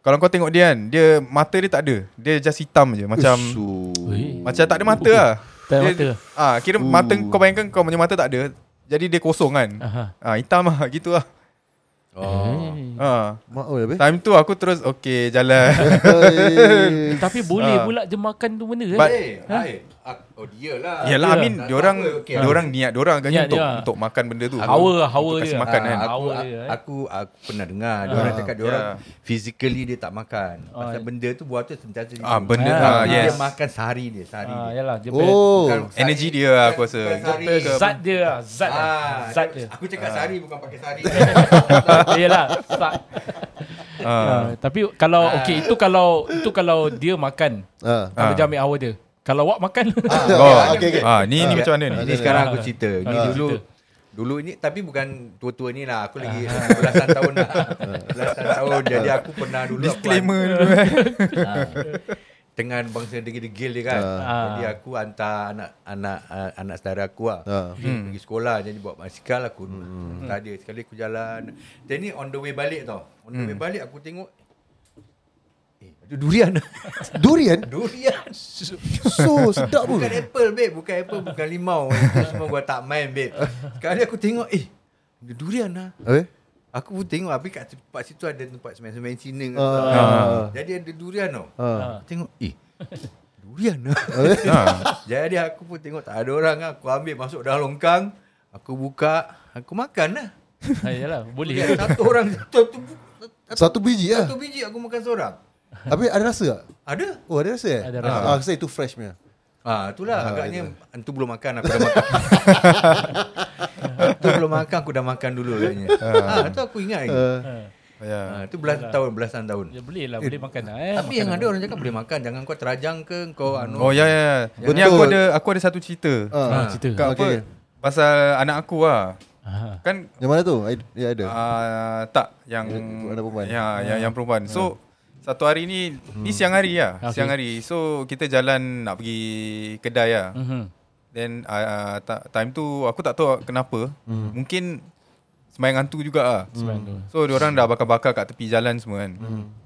kalau kau tengok dia kan dia mata dia tak ada. Dia just hitam je macam Usu. Macam tak ada mata lah. Tak ada Dia- mata. Ah kira Uh. mata kau bayangkan kau punya mata tak ada. Jadi dia kosong kan. Aha. Ah hitam lah <laughs> gitu lah. Oh. Ha. Mak oi habis. Time tu aku terus okay jalan. <laughs> Tapi boleh Ah. pula je makan tu benda But- kan? Eh, hai. Oh dia lah. Yalah I Dia. mean diorang tak apa, okay. diorang niat diorang agaknya Niat untuk dia. untuk makan benda tu. Hawa hawa dia. makan kan. Ah, aku, Awal aku, dia, eh. aku, aku pernah dengar dia orang cakap dia orang Yeah. physically dia tak makan. Oh, Pasal ya. benda tu buat tu sentiasa Ah, benda Ah, ah, yes. Dia makan sehari dia, sehari Ah, dia. yalah dia Oh. Energy dia aku rasa. zat dia lah, zat. Ah, Zat dia. Aku cakap sehari bukan pakai sehari. <laughs> <laughs> Yalah, zat. Ah. Ah, tapi kalau Ah. okey itu kalau itu kalau dia makan. Ah. Kalau Ah. dia ambil hawa dia. Kalau awak makan. <laughs> Oh, okey, okey. Ah, ni ni macam mana ni? Ini sekarang aku cerita. Ni Ah, dulu cerita. Dulu ini tapi bukan tua-tua ni lah Aku lagi belasan tahun lah Belasan tahun Jadi aku pernah dulu Disclaimer aku, dulu kan. ha, Dengan bangsa degil-degil dia kan Ah. Jadi aku hantar anak Anak uh, anak saudara aku lah Ah. pergi, pergi sekolah Jadi bawa basikal aku hmm. Tak ada Sekali aku jalan Dan ni on the way balik tau On the way balik aku tengok Eh durian <laughs> Durian. Durian So sedap pun. Bukan apple babe Bukan apple Bukan limau Itu semua gua tak main babe Sekali aku tengok Eh ada durian lah Habis? Aku pun tengok Habis kat tempat situ Ada tempat semen-semen Cina situ. Ah. Jadi ada durian tau Ah. Aku Tengok Eh Durian lah Ha. <laughs> Jadi aku pun tengok Tak ada orang lah Aku ambil masuk dalam longkang Aku buka Aku makan lah Ah, yalah, boleh. Satu orang Satu, Satu biji lah. satu biji aku makan seorang Habis ada rasa tak? Ada Oh ada rasa eh? Ada rasa. Ah, rasa itu fresh punya. Ah, itulah agaknya Antu belum makan Aku dah makan <laughs> Antu belum makan Aku dah makan dulu agaknya ah, Itu aku ingat lagi Uh, Ya. ah, Itu belasan tahun Belasan tahun Ya boleh lah, boleh makan lah eh. Tapi yang ada orang cakap boleh makan Jangan kau terajang ke Kau anu Oh ya ya. Ni Betul. aku ada aku ada satu cerita. ah. Ah, cerita. Kat apa? Okay. Pasal anak aku lah. Ah. Kan Yang mana tu? Ya ada. uh, tak yang Anak perempuan. Ya, yang yang perempuan. So satu hari ni ni siang hari lah. Okay. Siang hari. So kita jalan nak pergi kedai lah. Mhm. Then uh, ta- time tu aku tak tahu kenapa. Mungkin sembahyang hantu juga lah. Tu. So orang dah bakar-bakar kat tepi jalan semua kan.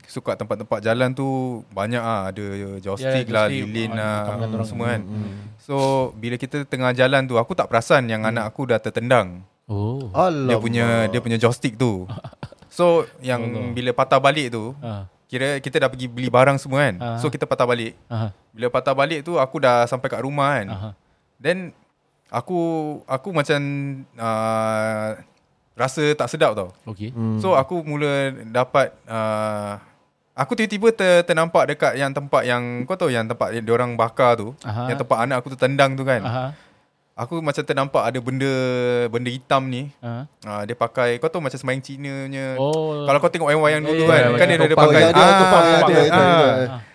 So kat tempat-tempat jalan tu banyak ah ada joystick Ya, lah, joystick. lilin Ah, lah semua kan. So bila kita tengah jalan tu aku tak perasan yang anak aku dah tertendang. Oh. Allah. Dia punya dia punya joystick tu. <laughs> So yang bila patah balik tu Ah. Kira kita dah pergi beli barang semua kan. Ah. So kita patah balik. Aha. Bila patah balik tu aku dah sampai kat rumah kan. Aha. Then aku aku macam uh, rasa tak sedap tau. Okey. Hmm. So aku mula dapat uh, aku tiba-tiba ter, ternampak dekat yang tempat yang kau tahu yang tempat yang diorang bakar tu, Aha. yang tempat anak aku tu tendang tu kan. Aha. Aku macam ternampak ada benda benda hitam ni. Aha. Uh, dia pakai kau tahu macam sembahyang Cina punya. Oh. Kalau kau tengok wayang-wayang Ya, dulu ya, kan, ya, kan ya. dia ada pakai. Dia ah, ada, ada, ah. ada.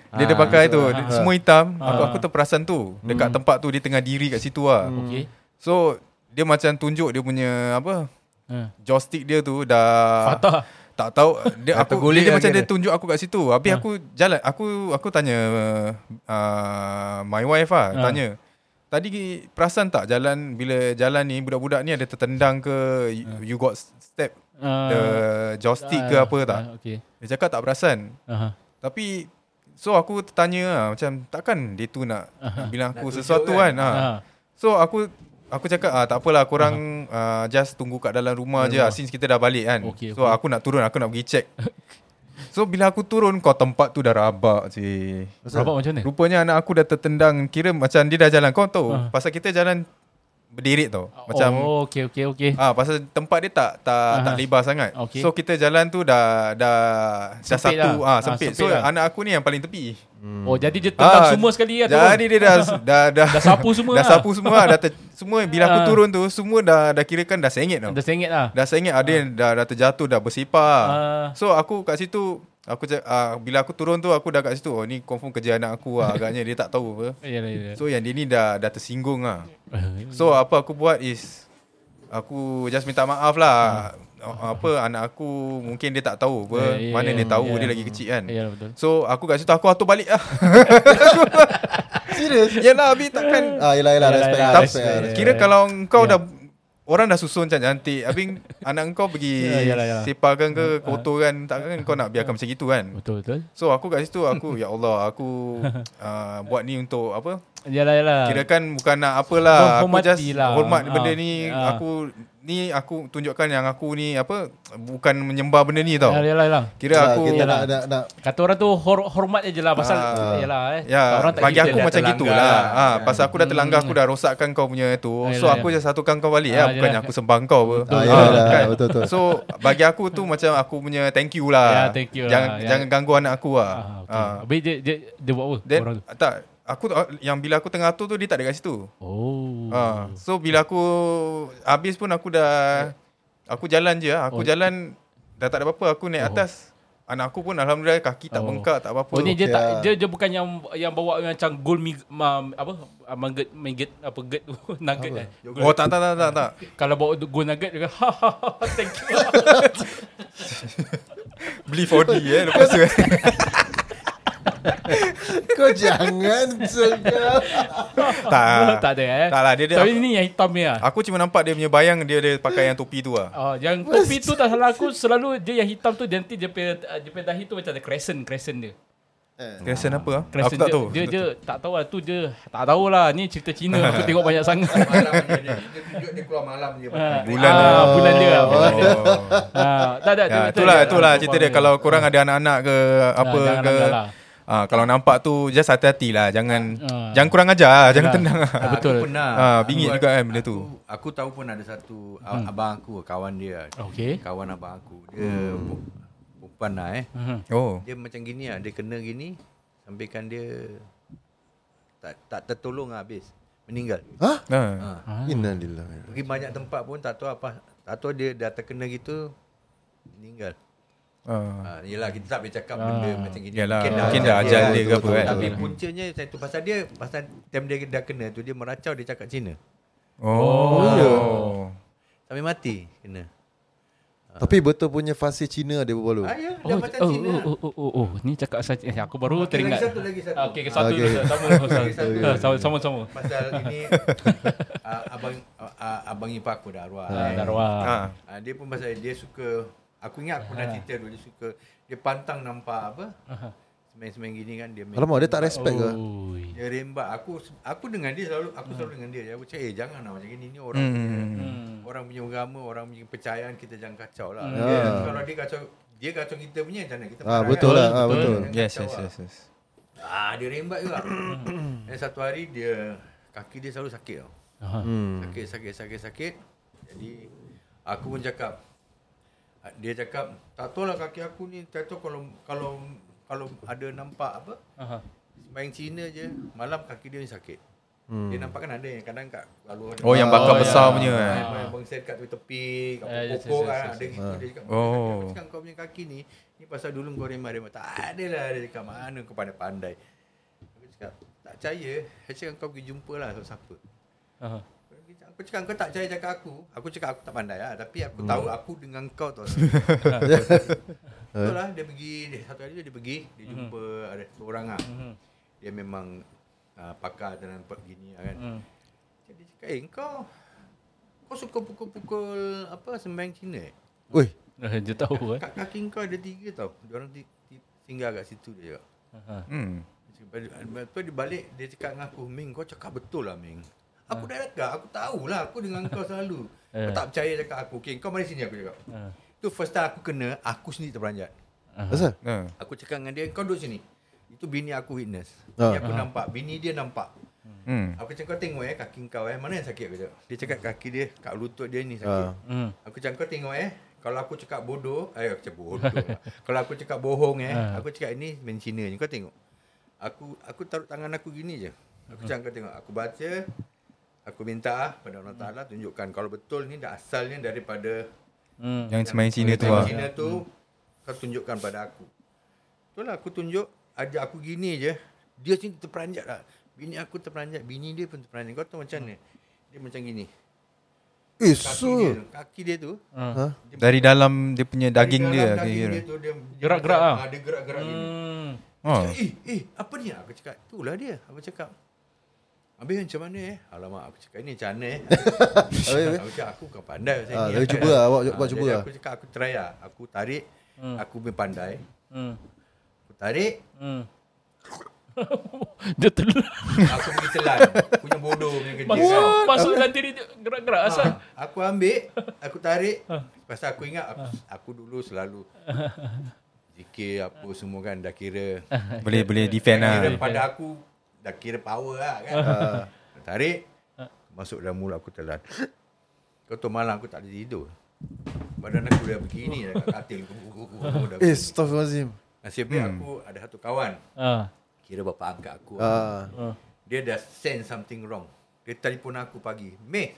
Dia ada pakai tu, dia- semua hitam. Aku Ah. aku terperasan tu dekat tempat tu dia tengah diri kat situ lah. Okey. So dia macam tunjuk dia punya apa Ha. joystick dia tu dah Patah. tak tahu dia aku dia, dia macam dia tunjuk aku kat situ. Habis aku jalan aku aku tanya uh, my wife lah Ha. tanya. Tadi perasan tak jalan bila jalan ni budak-budak ni ada tertendang ke you, you got step Ah. the joystick ke Ah, apa tak? ah, Okey. Dia cakap tak perasan. Aha. Tapi so aku tertanya lah macam takkan dia tu nak bilang aku Nak sesuatu kan? kan. Ha. Ah. So aku aku cakap ah tak apalah korang uh, just tunggu kat dalam rumah je lah, since kita dah balik kan. Okey, so okey. aku nak turun aku nak pergi check. <laughs> so bila aku turun kau tempat tu dah rabak je. Rabak macam mana? Rupanya anak aku dah tertendang kira macam dia dah jalan kau tahu Ah. pasal kita jalan berderet tau. Macam Oh, okey okey okey. Ah pasal tempat dia tak tak Aha. tak lebar sangat. Okey. So kita jalan tu dah dah dah Sempit satu lah. ah Ah, sempit. sempit so lah. anak aku ni yang paling tepi. Oh, jadi dia tendang Ah, semua sekali lah tu. Jadi dia dah <laughs> dah dah, Dah sapu semua Dah lah. sapu semua lah. dah ter, semua bila aku Ah. turun tu semua dah dah kirakan dah sengit tau. Dah sengit lah. Dah sengit ada yang dah dah terjatuh dah bersepah. Ah. So aku kat situ aku cak- ah, bila aku turun tu aku dah kat situ oh ni confirm kerja anak aku lah agaknya dia tak tahu apa. Yalah <laughs> yalah. So yang dia ni dah dah tersinggung lah. <laughs> So apa aku buat is aku just minta maaf lah. Apa anak aku mungkin dia tak tahu apa. Ya, ya, Mana ya, dia tahu ya. dia lagi kecil kan. Ya betul. So aku kat situ aku atur balik lah. <laughs> Serius? Yalah habis takkan Ah, yelah, yelah. Yelah, Respect Respect respect. kira kalau kau Ya. dah orang dah susun macam cantik, habis <laughs> anak kau pergi Ya, yalah, yalah. sepakan ke kotorkan, takkan kau nak biarkan macam gitu kan. Betul betul. So aku kat situ aku <laughs> ya Allah aku <laughs> uh, buat ni untuk apa? Yalah yalah. Kira kan bukan nak apalah Aku just lah. hormat Ah. benda ni Ah. Aku Ni aku tunjukkan yang aku ni Apa Bukan menyembah benda ni tau Yalah yalah. yalah. Kira Yalah, aku kita Yalah. nak, nak, nak Kata orang tu hor, hormat je lah pasal Ah. yalah eh. Ya, orang tak bagi aku dah macam gitulah. lah. Ha, pasal aku dah terlanggar, aku dah rosakkan kau punya tu. Ah, So yelah, aku just satukan kau balik ya, bukannya aku sembah kau apa. Yelah, kan? betul, betul. So bagi aku tu macam aku punya thank you lah. Ya, thank you lah. Jangan Ya. jangan ganggu anak aku lah. Ah, okay. Ah. Habis dia, dia, dia buat apa? Orang tu? tak aku yang bila aku tengah tu tu dia tak ada kat situ. Oh. Ah, so bila aku habis pun aku dah aku jalan je lah. Aku Oh. jalan dah tak ada apa-apa. Aku naik Oh. atas. Anak aku pun alhamdulillah kaki tak Oh. bengkak tak apa-apa. Oh ni dia Okey tak lah. dia, dia bukan yang yang bawa macam gold mig, ma, apa ah, mangget mangget apa get tu <laughs> nugget eh. Oh tak tak tak tak tak. Kalau bawa gold nugget dia ha ha ha thank you. <laughs> Beli 4D eh lepas tu. <laughs> eh. <laughs> Kau jangan cakap tak. tak ada eh. Tak lah dia, dia Tapi aku, ni yang hitam ni ah. aku cuma nampak dia punya bayang dia ada pakai yang topi tu lah. Oh, yang topi tu tak salah aku selalu dia yang hitam tu dia nanti dia punya dia punya dahi tu macam ada crescent crescent dia. Crescent apa? ah? Aku Crescent tak dia, tahu. Dia, dia tak tahu lah tu dia tak tahulah ni cerita Cina <laughs> aku tengok banyak sangat. Malam dia, dia tunjuk dia keluar malam je. Ah, Bulan ah, dia. bulan dia lah. Bulan dia. Oh. Ah, tak ada. Ya, itulah itulah cerita dia kalau korang ada anak-anak ke apa ke lah. Ah, kalau nampak tu just hati-hati lah jangan Ah. jangan kurang ajar lah, jangan tendang lah. Ah, betul. Aku pernah. Ah, bingit Aku- juga kan benda tu. Aku, aku tahu pun ada satu hmm. abang aku, kawan dia. Okey. Kawan abang aku. Dia hmm. perempuan lah eh. Mhm. Oh. Dia macam gini lah. Dia kena gini. Sampaikan dia tak tak tertolong lah habis. Meninggal. Hah? Ah. Ha. Innalillah Pergi banyak tempat pun tak tahu apa. Tak tahu dia dah terkena gitu. Meninggal. Ah. Ha, yelah kita tak boleh cakap benda macam gini. Yalah, mungkin dah ajal dia ke apa kan. Tapi puncanya saya tu pasal dia pasal time dia dah kena tu dia meracau dia cakap Cina. Oh. Oh. Sampai mati kena. Tapi betul punya fasih Cina dia berbalu Ah ya, Oh, dah macam oh, Cina. oh, oh, oh, oh, ni cakap saja. Eh, aku baru Okey, teringat. Lagi satu lagi satu. Ah, Okey, okay, satu okay. sama Lagi satu. sama. Sama sama sama. Pasal ini <laughs> uh, abang uh, abang ipar aku dah arwah. Ah, eh. darwah. Ah. Ah, dia pun pasal dia suka aku ingat aku pernah cerita dulu dia suka dia pantang nampak apa? Semeng-semeng gini kan dia. Alamak dia tak respect ke Oh. Dia rembat aku aku dengan dia selalu aku selalu dengan dia. Aku cakap eh jangan lah macam gini ni orang punya Hmm. orang punya agama, orang punya kepercayaan kita jangan kacau lah. Hmm. Dia, Ah. kalau dia kacau dia kacau kita punya macam mana kita Ah betul lah ah, Betul. betul Yes yes lah. yes yes. Ah dia rembat juga. Dan satu hari dia kaki dia selalu sakit tau. Aha. Hmm Sakit sakit sakit sakit. Jadi aku pun cakap dia cakap tak tahu lah kaki aku ni tak tahu kalau kalau kalau ada nampak apa Aha. sembahyang Cina je malam kaki dia ni sakit. Hmm. Dia nampak kan ada yang kadang kat kalau ada Oh yang bakar Oh, besar ya. punya kan. Yang bangsa kat tepi, kat Eh, yes, pokok yes, kan yes, ada gitu dia cakap. Oh. Aku cakap kau punya kaki ni ni pasal dulu kau remah-remah. Tak ada lah dia cakap mana kau pandai-pandai. Aku cakap tak percaya. Saya cakap kau pergi jumpa lah siapa. Aha. Aku cakap kau tak percaya cakap aku. Aku cakap aku tak pandai lah. Tapi aku tahu aku dengan kau tau. <laughs> Betul lah dia pergi dia, satu hari dia pergi dia jumpa ada seorang lah. Mhm. Dia memang uh, pakar dalam nampak gini lah kan. Hmm. Dia cakap eh kau kau suka pukul-pukul apa sembahyang Cina eh? Oi Eh, Dia tahu eh. Kat kaki kau ada tiga tau. Dia orang ti, ti, tinggal kat situ dia cakap. Aha. Hmm. Lepas tu dia balik dia cakap dengan aku, Ming kau cakap betul lah Ming. Aku dah cakap, aku tahulah aku dengan kau selalu. Kau Eh. tak percaya cakap aku. Okay, kau mari sini aku cakap. Ah. Tu first time aku kena, aku sendiri terperanjat. Ah. Aku cakap dengan dia, kau duduk sini. Itu bini aku witness. Bini aku nampak, bini dia nampak. Hmm. Aku cakap kau tengok eh kaki kau eh, mana yang sakit aku cakap. Dia cakap kaki dia kat lutut dia ni sakit. Hmm. Aku cakap kau tengok eh kalau aku cakap bodoh, eh aku cakap bodoh. lah. <laughs> kalau aku cakap bohong eh, Ha. aku cakap ini main Cina ni. Kau tengok. Aku aku taruh tangan aku gini je. Aku cakap kau tengok. Aku baca aku minta ah pada Allah Taala tunjukkan kalau betul ni dah asalnya daripada Hmm. Yang semain Cina tu lah. Cina tu kau tunjukkan pada aku. Betul lah aku tunjuk ajak aku gini je. Dia sini terperanjat lah. Bini aku terperanjat, bini dia pun terperanjat. Kau tahu macam mana? Dia macam gini. Eh Kaki so dia tu, kaki dia tu Ha dia Dari dalam dia punya daging dari dia dalam daging kira. dia tu dia dia Gerak-gerak macam- ah? ah, Dia gerak-gerak gini. Hmm. Oh. Eh, eh, apa ni? Aku cakap, itulah dia. Aku cakap. Habis macam mana eh? Alamak, aku cakap ini macam mana eh? <laughs> Habis, aku cakap, aku kan pandai pasal Ah, ni. tapi cuba lah, awak- awak cuba jadi lah. Aku cakap, aku try lah. Aku tarik, Hmm. aku punya pandai. Hmm. Aku tarik, Hmm. <laughs> Dia telan. Aku pergi telan. Punya bodoh punya kerja Masuk, kan. masuk dalam diri dia gerak-gerak asal. Ha, aku ambil, aku tarik. Pasal aku ingat aku, aku dulu selalu <laughs> zikir apa semua kan dah kira Boleh boleh defend lah. kira pada aku dah kira power lah kan. <laughs> tarik masuk dalam mulut aku telan. Kau tahu malam aku tak boleh tidur. Badan aku dah begini dah kat katil. Eh, Astaghfirullahaladzim. Nasib baik aku ada satu kawan. Ah. Kira bapa angkat aku. Ah. Dia dah sense something wrong. Dia telefon aku pagi. Meh,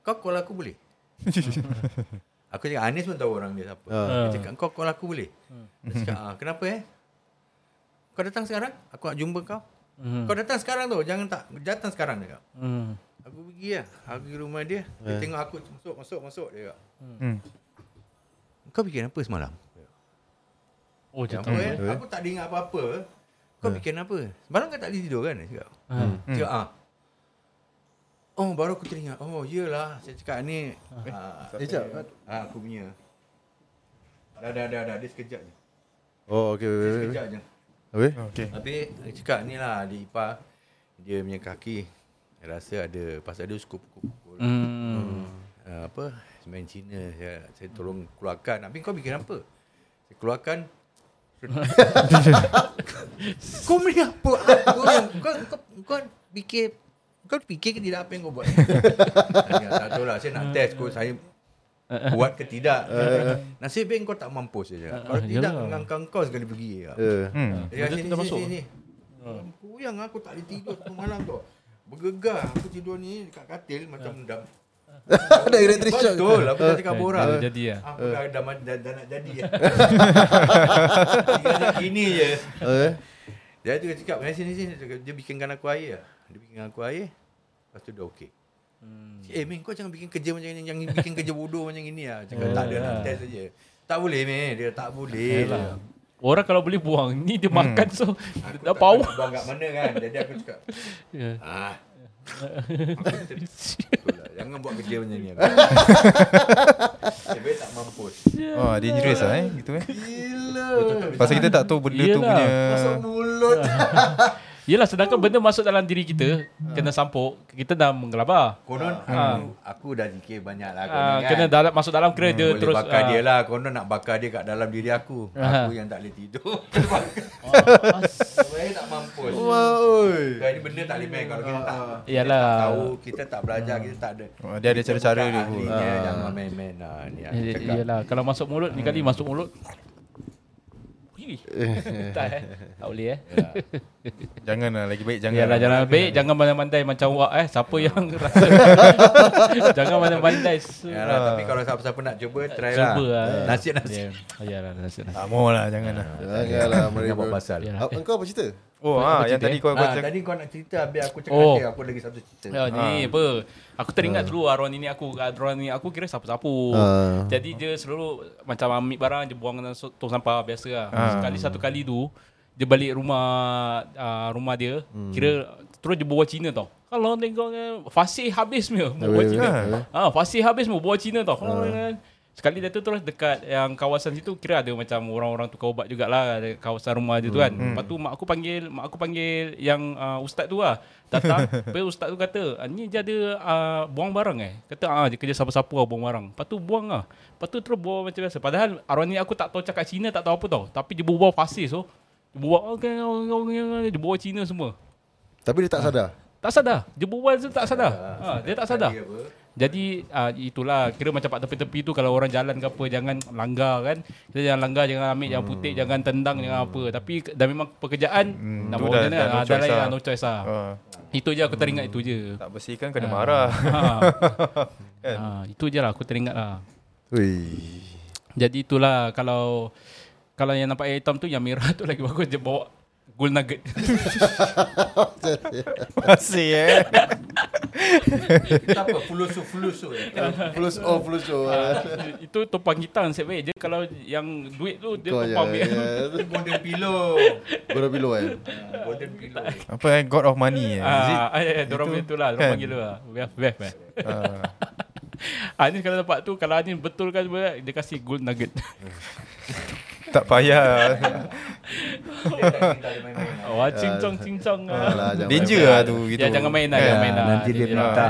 kau call aku boleh? <laughs> aku cakap, Anis pun tahu orang dia siapa. Ah. Dia cakap, kau call aku boleh? Dia cakap, ah, kenapa eh? Kau datang sekarang? Aku nak jumpa kau. Hmm. Kau datang sekarang tu. Jangan tak. Datang sekarang dia cakap. Hmm. Aku pergi lah. Aku pergi rumah dia. Dia tengok aku masuk, masuk, masuk. Dia cakap, Hmm. kau bikin apa semalam? Oh, dia Apa tahu. eh? Aku tak ada ingat apa-apa. Kau bikin apa? Semalam kau tak boleh tidur kan? Dia cakap. Hmm. Dia cakap, ah. Oh, baru aku teringat. Oh, iyalah. Saya cakap ni. Ah, Eh, jap. ah, aku punya. Dah, dah, dah, dah. Dia sekejap je. Oh, okay. Dia sekejap je. Habis? Okay. Habis, dia cakap ni lah. Adik ipar. Dia punya kaki. Saya rasa ada. Pasal dia suka pukul-pukul. Hmm. Uh, apa? Semen Cina. Saya, saya tolong keluarkan. Habis kau bikin apa? Saya keluarkan. <laughs> kau ni apa? Aku yang kau, kau, kau fikir kau fikir ke tidak apa yang kau buat? <laughs> Tak tahu lah. Saya nak test kau saya <laughs> buat ke tidak. <laughs> Nasib baik kau tak mampus saja. Kalau Ah, tidak, dengan kau sekali pergi. Ya. Eh. Hmm. Dia sini, sini, masuk. sini. Kuyang aku tak boleh tidur satu malam tu. Bergegar aku tidur ni dekat katil macam dah <laughs> Ada electric shock. Betul, aku dah cakap orang. Dah jadi lah. Aku dah, dah, dah, dah nak jadi. Tinggal gini je. Eh. Dia tu cakap, "Mari sini sini." Dia, bikinkan aku air. Dia bikinkan aku air. Lepas tu dah okey. Hmm. Eh, Min, kau jangan bikin kerja macam ni. Jangan bikin kerja bodoh macam ini lah. Cakap, tak ada, nak test saja. Tak boleh, Min. Dia tak boleh. Yalah. Orang kalau boleh buang, ni dia makan so Aku dah tak power. buang kat mana kan. Jadi aku cakap, Ya. ah. Betul lah. <laughs> Jangan buat kerja macam ni. Sebab <laughs> tak mampus. Oh, dangerous lah eh. Gitu eh. Gila. Pasal kita tak tahu benda tu Yelah. punya. Masuk mulut. <laughs> Yelah sedangkan benda masuk dalam diri kita Kena sampuk Kita dah menggelabar Konon Ah. aku, aku dah zikir banyak lah konon Ah, kan. Kena dalam, masuk dalam kena dia Boleh terus bakar ah. dia lah Konon nak bakar dia kat dalam diri aku Ah. Aku yang tak boleh tidur <laughs> Ah, Saya tak mampus Wah, oi. Kau ni benda tak boleh main Kalau kita tak kita Yalah. tak tahu Kita tak belajar Kita tak ada Oh, dia ada kita cara-cara dia ahlinya, Ah. Jangan main-main lah Kalau masuk mulut Ni kali masuk mulut Ui, <laughs> Tak eh. Tak boleh eh. Jangan lah lagi baik jangan. Yalah jangan baik Jangan pandai-pandai macam wak eh. Siapa yang <laughs> rasa? Jangan pandai-pandai. So, Yalah, tapi kalau siapa-siapa nak cuba Try lah. Cuba lah. Nasihat-nasihat. Ya, Yalah nasihat Tak mau lah jangan lah. Janganlah Jangan mereka. buat pasal. Engkau apa cerita? Oh, ah, yang tadi eh? kau kau Ah, cakap. tadi kau nak cerita Habis aku cakap Oh. dia, Aku lagi satu cerita Ya, ni apa Aku teringat dulu arwah nenek aku Arwah nenek aku kira sapu-sapu Ah. Jadi dia selalu Macam ambil barang Dia buang dalam tong sampah Biasa lah Ah. Sekali satu kali tu Dia balik rumah uh, Rumah dia Kira Terus dia bawa Cina tau Kalau tengok eh, Fasih habis punya Bawa Cina. Ah, Fasih habis punya Bawa Cina tau Kalau kan Sekali dia tu terus dekat yang kawasan situ kira ada macam orang-orang tukar ubat jugalah ada kawasan rumah dia tu kan. Lepas tu mak aku panggil mak aku panggil yang uh, ustaz tu lah. Datang, <laughs> lepas ustaz tu kata, ah, "Ni dia ada uh, buang barang eh?" Kata, "Ah, dia kerja sapu-sapu lah buang barang." Lepas tu buang lah. Lepas tu terus bawa macam biasa. Padahal arwah ni aku tak tahu cakap Cina, tak tahu apa tau. Tapi dia bawa pasir so. Dia bawa okay, dia bawa Cina semua. Tapi dia tak sadar. Tak sadar. Dia berbual tu tak sadar. Ha, dia tak sadar. Jadi uh, itulah kira macam pak tepi-tepi tu kalau orang jalan ke apa jangan langgar kan. Kita jangan langgar, jangan ambil yang putih, jangan tendang, jangan apa. Tapi dah memang pekerjaan Hmm, nak dah- macam dah mana? no Ah, lain lah. lah, no choice lah. Ah, Itu je aku teringat itu je. tak bersihkan kena marah. Ha. <laughs> Kan? ha, itu je lah aku teringat lah. Wih. Jadi itulah kalau kalau yang nampak air hitam tu yang merah <laughs> tu lagi bagus dia bawa gold nugget. <laughs> Masih eh. Kita apa? Fulusu-fulusu eh? Plus oh plus oh. itu tumpang kita nasib baik je kalau yang duit tu dia Kau tumpang ya. yeah. Golden pillow. Gua bilo eh. Ah, Golden pillow. Apa eh God of money eh. Is it? Ah, ah, ya, dorang punya tu lah, dorang kan? panggil tu lah. Wef, eh. Ah. <laughs> Anis kalau dapat tu, kalau Anis betul kan dia kasih gold nugget. <laughs> tak payah. Lah. <laughs> Wah, cincong cincong. Alah, jangan Danger main-main. lah tu gitu. Ya, jangan main lah, Kan? jangan main lah. Nanti dia Jadi, minta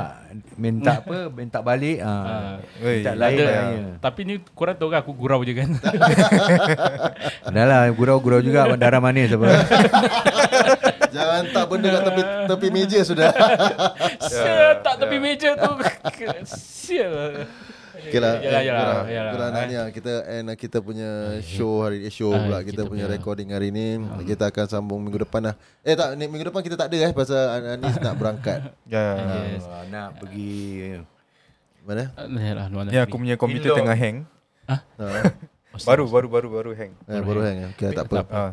minta apa? Minta balik ah. Oi, Minta lain Ada, lah. tapi ni korang tahu kan aku gurau je kan. <laughs> Dah lah gurau-gurau juga darah manis apa. <laughs> Jangan tak benda kat tepi, tepi meja sudah. Sial tak tepi meja tu. Sial. Okay lah, Yalah, eh, yalah, yalah. kurang nak ni lah. Kita end lah kita punya show hari eh, show Ah, pula kita kita, punya recording hari ni. Kita akan sambung minggu depan lah. Eh tak, ni, minggu depan kita tak ada eh pasal Anis nak berangkat. <laughs> Ya. Yes. Ah, nak pergi Mana? Yalah, luar Ya aku punya komputer tengah hang. Ha. <laughs> Baru baru baru baru hang. Eh, baru hang. Okay, tak apa. Ah.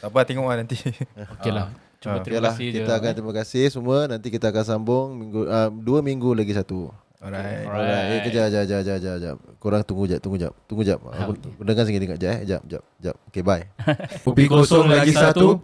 Tak apa tengok lah nanti. <laughs> Okey lah. Cuma. Okay terima lah, kasih je. kita akan terima kasih semua. Nanti kita akan sambung minggu uh, dua minggu lagi satu. Alright. Alright. Eh, kejap, kejap, kejap, kejap, kejap, kejap. Korang tunggu jap, tunggu jap. Tunggu jap. Aku dengar sikit dekat jap eh. Jap, jap, jap. Okay, bye. <laughs> Kopi kosong lagi satu.